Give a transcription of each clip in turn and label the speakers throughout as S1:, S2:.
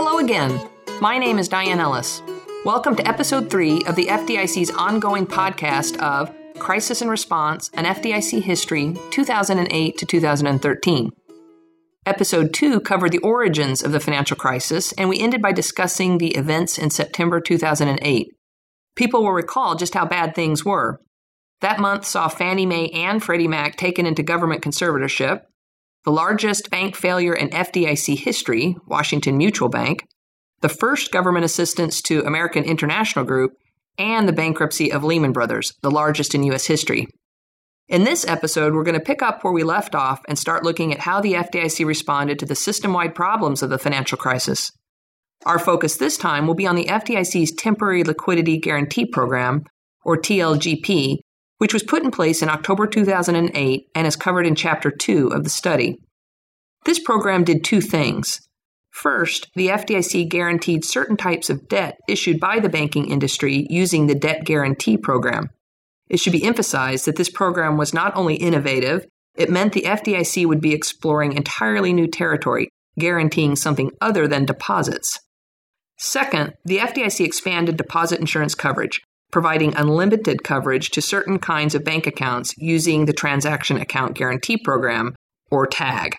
S1: Hello again. My name is Diane Ellis. Welcome to episode three of the FDIC's ongoing podcast of Crisis and Response An FDIC History 2008 to 2013. Episode 2 covered the origins of the financial crisis, and we ended by discussing the events in September 2008. People will recall just how bad things were. That month saw Fannie Mae and Freddie Mac taken into government conservatorship, the largest bank failure in FDIC history, Washington Mutual Bank, the first government assistance to American International Group, and the bankruptcy of Lehman Brothers, the largest in U.S. history. In this episode, we're going to pick up where we left off and start looking at how the FDIC responded to the system wide problems of the financial crisis. Our focus this time will be on the FDIC's Temporary Liquidity Guarantee Program, or TLGP, which was put in place in October 2008 and is covered in Chapter 2 of the study. This program did two things. First, the FDIC guaranteed certain types of debt issued by the banking industry using the Debt Guarantee Program. It should be emphasized that this program was not only innovative, it meant the FDIC would be exploring entirely new territory, guaranteeing something other than deposits. Second, the FDIC expanded deposit insurance coverage, providing unlimited coverage to certain kinds of bank accounts using the Transaction Account Guarantee Program, or TAG.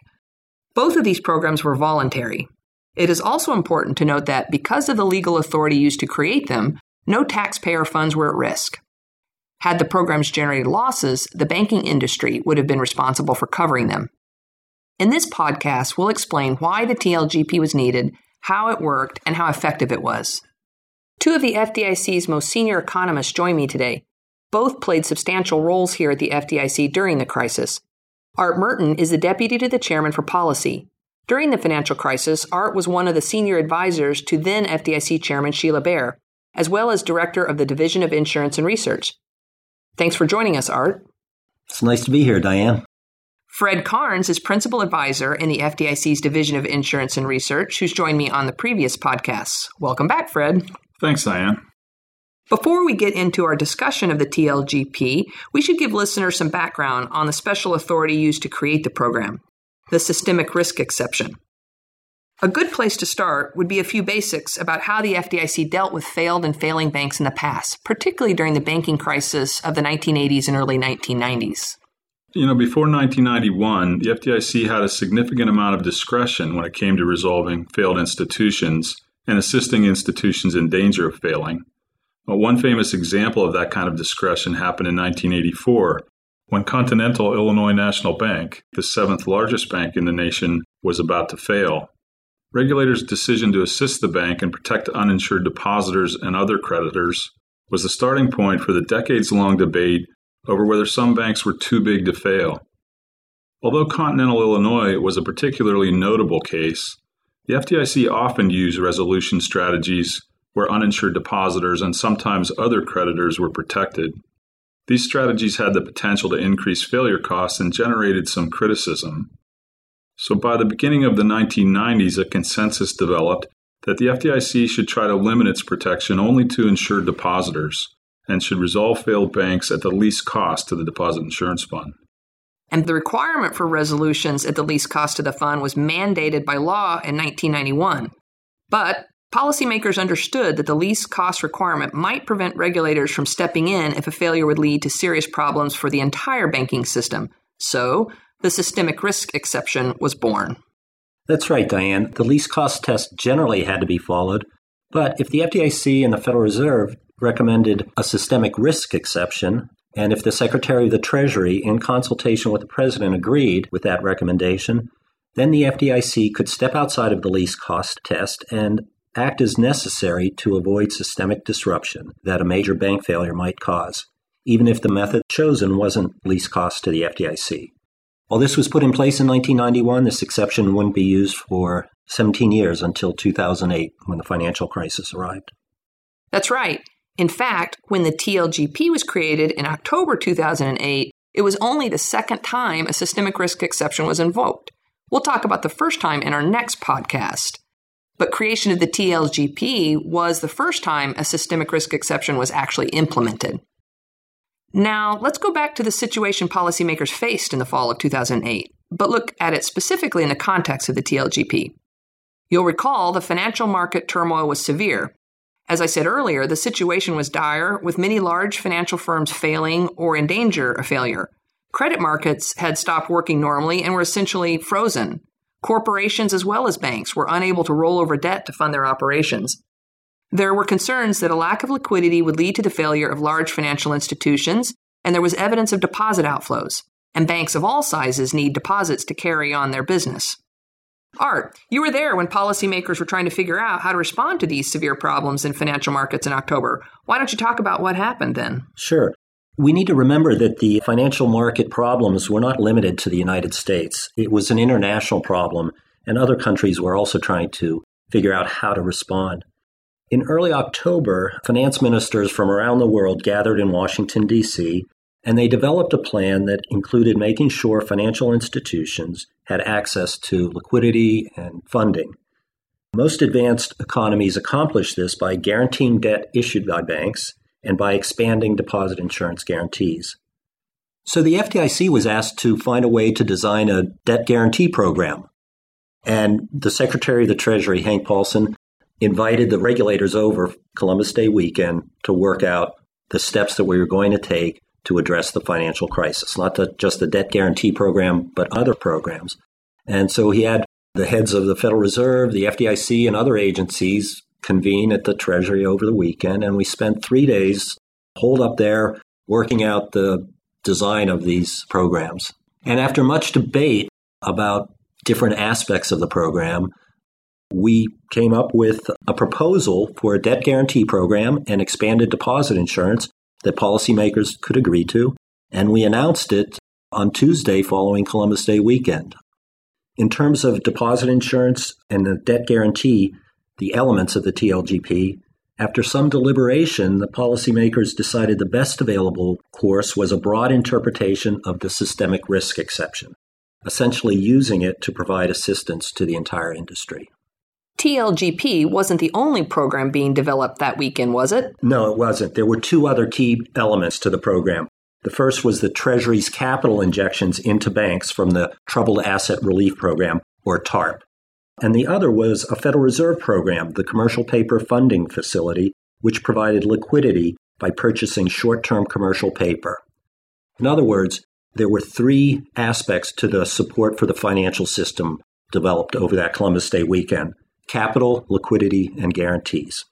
S1: Both of these programs were voluntary. It is also important to note that because of the legal authority used to create them, no taxpayer funds were at risk. Had the programs generated losses, the banking industry would have been responsible for covering them. In this podcast, we'll explain why the TLGP was needed, how it worked, and how effective it was. Two of the FDIC's most senior economists join me today. Both played substantial roles here at the FDIC during the crisis. Art Murton is the deputy to the chairman for policy. During the financial crisis, Art was one of the senior advisors to then FDIC chairman Sheila Bair, as well as director of the Division of Insurance and Research. Thanks for joining us, Art.
S2: It's nice to be here, Diane.
S1: Fred Carns is principal advisor in the FDIC's Division of Insurance and Research, who's joined me on the previous podcasts. Welcome back, Fred.
S3: Thanks, Diane.
S1: Before we get into our discussion of the TLGP, we should give listeners some background on the special authority used to create the program, the systemic risk exception. A good place to start would be a few basics about how the FDIC dealt with failed and failing banks in the past, particularly during the banking crisis of the 1980s and early 1990s.
S3: You know, before 1991, the FDIC had a significant amount of discretion when it came to resolving failed institutions and assisting institutions in danger of failing. But one famous example of that kind of discretion happened in 1984 when Continental Illinois National Bank, the seventh largest bank in the nation, was about to fail. Regulators' decision to assist the bank and protect uninsured depositors and other creditors was the starting point for the decades long debate over whether some banks were too big to fail. Although Continental Illinois was a particularly notable case, the FDIC often used resolution strategies where uninsured depositors and sometimes other creditors were protected. These strategies had the potential to increase failure costs and generated some criticism. So by the beginning of the 1990s, a consensus developed that the FDIC should try to limit its protection only to insured depositors and should resolve failed banks at the least cost to the Deposit Insurance Fund.
S1: And the requirement for resolutions at the least cost to the fund was mandated by law in 1991. But policymakers understood that the least cost requirement might prevent regulators from stepping in if a failure would lead to serious problems for the entire banking system. So, the systemic risk exception was born.
S2: That's right, Diane. The least cost test generally had to be followed, but if the FDIC and the Federal Reserve recommended a systemic risk exception, and if the Secretary of the Treasury, in consultation with the President, agreed with that recommendation, then the FDIC could step outside of the least cost test and act as necessary to avoid systemic disruption that a major bank failure might cause, even if the method chosen wasn't least cost to the FDIC. While this was put in place in 1991, this exception wouldn't be used for 17 years until 2008 when the financial crisis arrived.
S1: That's right. In fact, when the TLGP was created in October 2008, it was only the second time a systemic risk exception was invoked. We'll talk about the first time in our next podcast. But creation of the TLGP was the first time a systemic risk exception was actually implemented. Now, let's go back to the situation policymakers faced in the fall of 2008, but look at it specifically in the context of the TLGP. You'll recall the financial market turmoil was severe. As I said earlier, the situation was dire, with many large financial firms failing or in danger of failure. Credit markets had stopped working normally and were essentially frozen. Corporations as well as banks were unable to roll over debt to fund their operations. There were concerns that a lack of liquidity would lead to the failure of large financial institutions, and there was evidence of deposit outflows. And banks of all sizes need deposits to carry on their business. Art, you were there when policymakers were trying to figure out how to respond to these severe problems in financial markets in October. Why don't you talk about what happened then?
S2: Sure. We need to remember that the financial market problems were not limited to the United States. It was an international problem, and other countries were also trying to figure out how to respond. In early October, finance ministers from around the world gathered in Washington, D.C., and they developed a plan that included making sure financial institutions had access to liquidity and funding. Most advanced economies accomplish this by guaranteeing debt issued by banks and by expanding deposit insurance guarantees. So the FDIC was asked to find a way to design a debt guarantee program. And the Secretary of the Treasury, Hank Paulson, invited the regulators over Columbus Day weekend to work out the steps that we were going to take to address the financial crisis, not the, just the debt guarantee program, but other programs. And so he had the heads of the Federal Reserve, the FDIC, and other agencies convene at the Treasury over the weekend. And we spent three days holed up there working out the design of these programs. And after much debate about different aspects of the program, we came up with a proposal for a debt guarantee program and expanded deposit insurance that policymakers could agree to, and we announced it on Tuesday following Columbus Day weekend. In terms of deposit insurance and the debt guarantee, the elements of the TLGP, after some deliberation, the policymakers decided the best available course was a broad interpretation of the systemic risk exception, essentially using it to provide assistance to the entire industry.
S1: TLGP wasn't the only program being developed that weekend, was it?
S2: No, it wasn't. There were two other key elements to the program. The first was the Treasury's capital injections into banks from the Troubled Asset Relief Program, or TARP. And the other was a Federal Reserve program, the Commercial Paper Funding Facility, which provided liquidity by purchasing short term commercial paper. In other words, there were three aspects to the support for the financial system developed over that Columbus Day weekend capital, liquidity, and guarantees.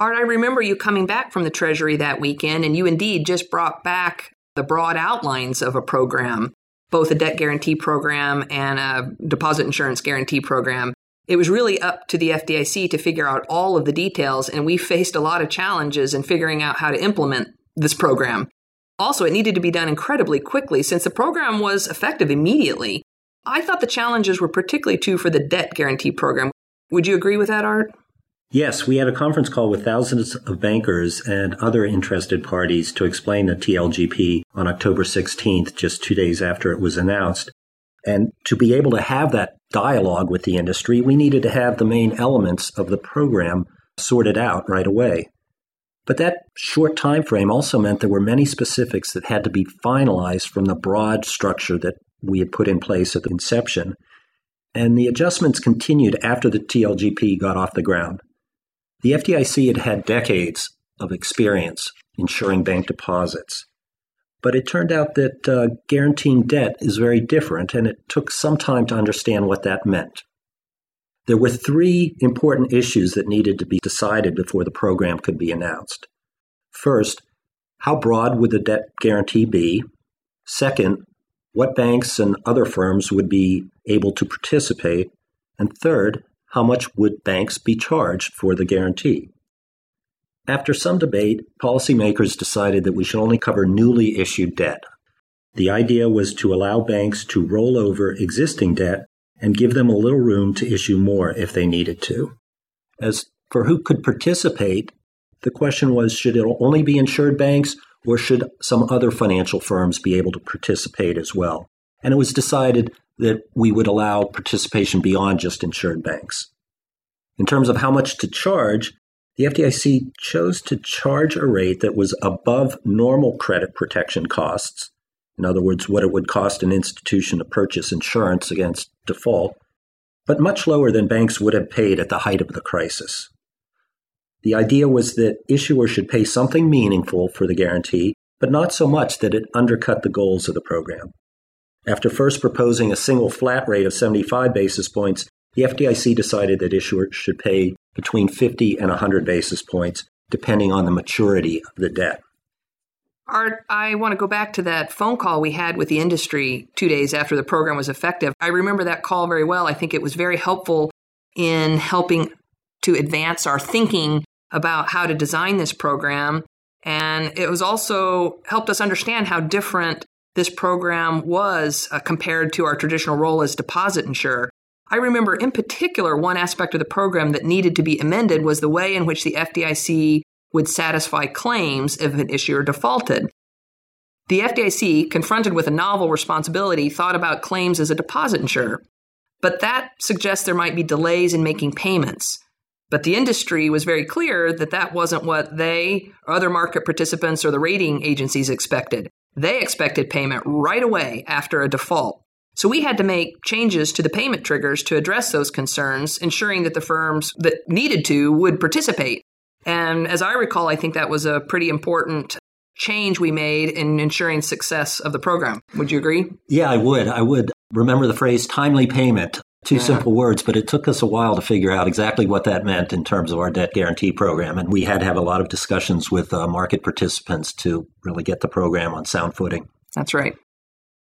S1: Art, I remember you coming back from the Treasury that weekend, and you indeed just brought back the broad outlines of a program, both a debt guarantee program and a deposit insurance guarantee program. It was really up to the FDIC to figure out all of the details, and we faced a lot of challenges in figuring out how to implement this program. Also, it needed to be done incredibly quickly since the program was effective immediately. I thought the challenges were particularly true for the debt guarantee program, would you agree with that, Art?
S2: Yes, we had a conference call with thousands of bankers and other interested parties to explain the TLGP on October 16th, just two days after it was announced. And to be able to have that dialogue with the industry, we needed to have the main elements of the program sorted out right away. But that short time frame also meant there were many specifics that had to be finalized from the broad structure that we had put in place at the inception. And the adjustments continued after the TLGP got off the ground. The FDIC had had decades of experience insuring bank deposits. But it turned out that uh, guaranteeing debt is very different, and it took some time to understand what that meant. There were three important issues that needed to be decided before the program could be announced. First, how broad would the debt guarantee be? Second, what banks and other firms would be able to participate? And third, how much would banks be charged for the guarantee? After some debate, policymakers decided that we should only cover newly issued debt. The idea was to allow banks to roll over existing debt and give them a little room to issue more if they needed to. As for who could participate, the question was should it only be insured banks or should some other financial firms be able to participate as well? And it was decided that we would allow participation beyond just insured banks. In terms of how much to charge, the FDIC chose to charge a rate that was above normal credit protection costs. In other words, what it would cost an institution to purchase insurance against default. but much lower than banks would have paid at the height of the crisis. The idea was that issuers should pay something meaningful for the guarantee, but not so much that it undercut the goals of the program. After first proposing a single flat rate of 75 basis points, the FDIC decided that issuers should pay between 50 and 100 basis points, depending on the maturity of the debt.
S1: Art, I want to go back to that phone call we had with the industry two days after the program was effective. I remember that call very well. I think it was very helpful in helping to advance our thinking about how to design this program. And it was also helped us understand how different this program was uh, compared to our traditional role as deposit insurer. I remember in particular one aspect of the program that needed to be amended was the way in which the FDIC would satisfy claims if an issuer defaulted. The FDIC, confronted with a novel responsibility, thought about claims as a deposit insurer. But that suggests there might be delays in making payments. But the industry was very clear that that wasn't what they, other market participants, or the rating agencies expected. They expected payment right away after a default. So we had to make changes to the payment triggers to address those concerns, ensuring that the firms that needed to would participate. And as I recall, I think that was a pretty important change we made in ensuring success of the program. Would you agree?
S2: Yeah, I would. I would remember the phrase timely payment. Two yeah. simple words, but it took us a while to figure out exactly what that meant in terms of our debt guarantee program. And we had to have a lot of discussions with uh, market participants to really get the program on sound footing.
S1: That's right.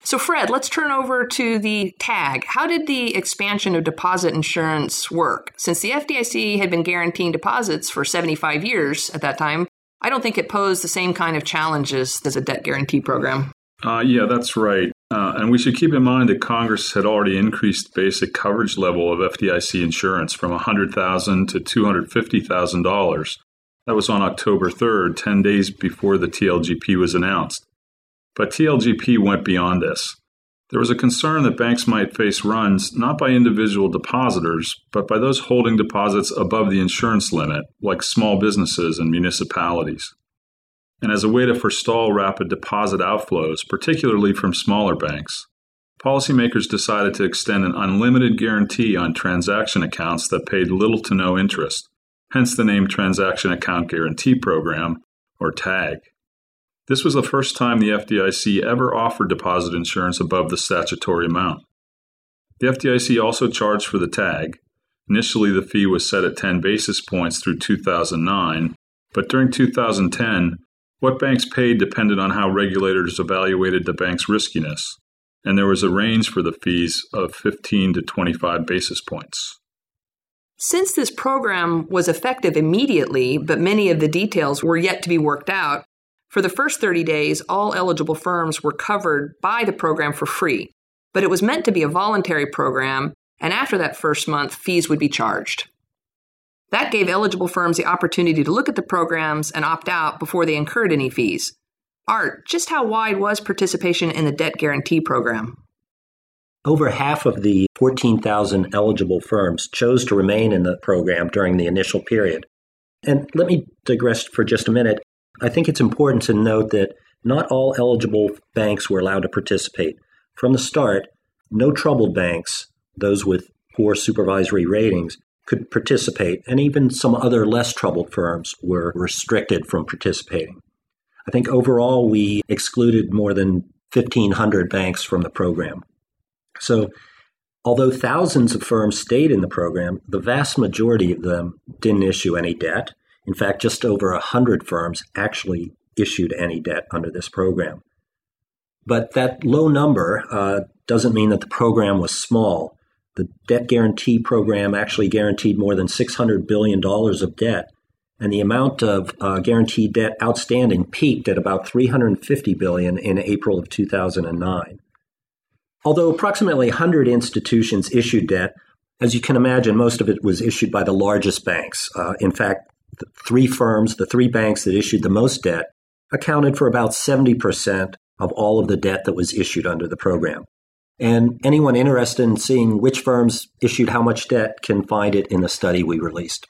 S1: So, Fred, let's turn over to the tag. How did the expansion of deposit insurance work? Since the FDIC had been guaranteeing deposits for 75 years at that time, I don't think it posed the same kind of challenges as a debt guarantee program.
S3: Uh, yeah, that's right. Uh, and we should keep in mind that Congress had already increased basic coverage level of FDIC insurance from 100,000 to $250,000. That was on October 3rd, 10 days before the TLGP was announced. But TLGP went beyond this. There was a concern that banks might face runs not by individual depositors, but by those holding deposits above the insurance limit, like small businesses and municipalities. And as a way to forestall rapid deposit outflows, particularly from smaller banks, policymakers decided to extend an unlimited guarantee on transaction accounts that paid little to no interest, hence the name Transaction Account Guarantee Program, or TAG. This was the first time the FDIC ever offered deposit insurance above the statutory amount. The FDIC also charged for the tag. Initially, the fee was set at 10 basis points through 2009, but during 2010, what banks paid depended on how regulators evaluated the bank's riskiness, and there was a range for the fees of 15 to 25 basis points.
S1: Since this program was effective immediately, but many of the details were yet to be worked out, for the first 30 days, all eligible firms were covered by the program for free, but it was meant to be a voluntary program, and after that first month, fees would be charged. That gave eligible firms the opportunity to look at the programs and opt out before they incurred any fees. Art, just how wide was participation in the debt guarantee program?
S2: Over half of the 14,000 eligible firms chose to remain in the program during the initial period. And let me digress for just a minute. I think it's important to note that not all eligible banks were allowed to participate. From the start, no troubled banks, those with poor supervisory ratings, could participate, and even some other less troubled firms were restricted from participating. I think overall we excluded more than 1,500 banks from the program. So, although thousands of firms stayed in the program, the vast majority of them didn't issue any debt in fact, just over 100 firms actually issued any debt under this program. But that low number uh, doesn't mean that the program was small. The debt guarantee program actually guaranteed more than $600 billion of debt, and the amount of uh, guaranteed debt outstanding peaked at about 350 billion in April of 2009. Although approximately 100 institutions issued debt, as you can imagine, most of it was issued by the largest banks. Uh, in fact, three firms, the three banks that issued the most debt, accounted for about 70% of all of the debt that was issued under the program. And anyone interested in seeing which firms issued how much debt can find it in the study we released.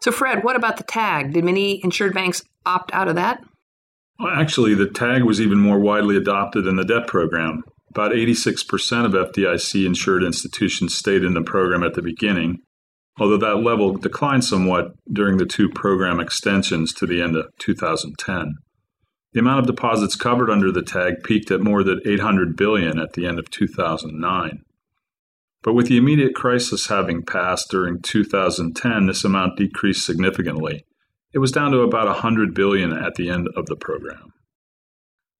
S1: So, Fred, what about the tag? Did many insured banks opt out of that?
S3: Well, actually, the tag was even more widely adopted than the debt program. About 86% of FDIC insured institutions stayed in the program at the beginning, although that level declined somewhat during the two program extensions to the end of 2010. The amount of deposits covered under the tag peaked at more than 800 billion at the end of 2009. But with the immediate crisis having passed during 2010, this amount decreased significantly. It was down to about 100 billion at the end of the program.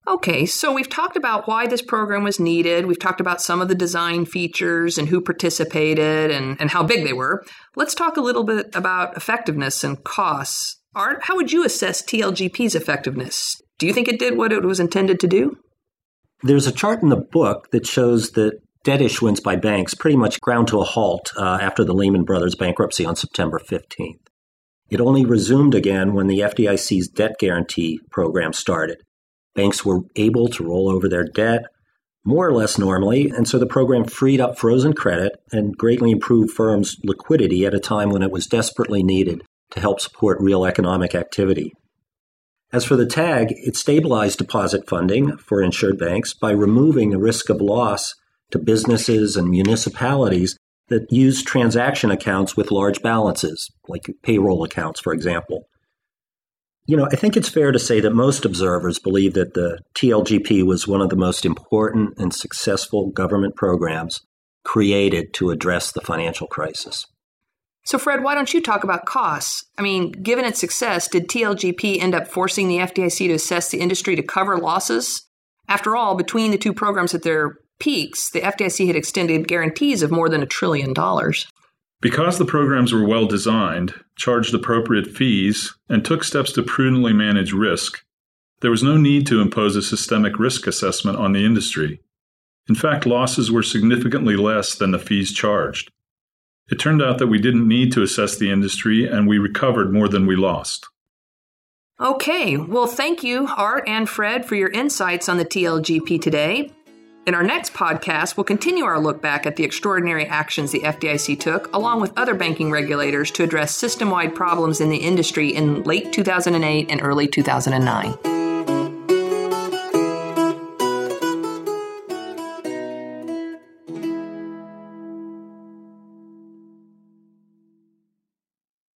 S1: Okay, so we've talked about why this program was needed. We've talked about some of the design features and who participated and, and how big they were. Let's talk a little bit about effectiveness and costs. Art, how would you assess TLGP's effectiveness? Do you think it did what it was intended to do?
S2: There's a chart in the book that shows that debt issuance by banks pretty much ground to a halt uh, after the Lehman Brothers bankruptcy on September 15th. It only resumed again when the FDIC's debt guarantee program started. Banks were able to roll over their debt more or less normally, and so the program freed up frozen credit and greatly improved firms' liquidity at a time when it was desperately needed to help support real economic activity. As for the tag, it stabilized deposit funding for insured banks by removing the risk of loss to businesses and municipalities that use transaction accounts with large balances, like payroll accounts, for example. You know, I think it's fair to say that most observers believe that the TLGP was one of the most important and successful government programs created to address the financial crisis.
S1: So, Fred, why don't you talk about costs? I mean, given its success, did TLGP end up forcing the FDIC to assess the industry to cover losses? After all, between the two programs at their peaks, the FDIC had extended guarantees of more than a trillion dollars.
S3: Because the programs were well designed, charged appropriate fees, and took steps to prudently manage risk, there was no need to impose a systemic risk assessment on the industry. In fact, losses were significantly less than the fees charged. It turned out that we didn't need to assess the industry and we recovered more than we lost.
S1: Okay, well, thank you, Art and Fred, for your insights on the TLGP today. In our next podcast, we'll continue our look back at the extraordinary actions the FDIC took, along with other banking regulators, to address system wide problems in the industry in late 2008 and early 2009.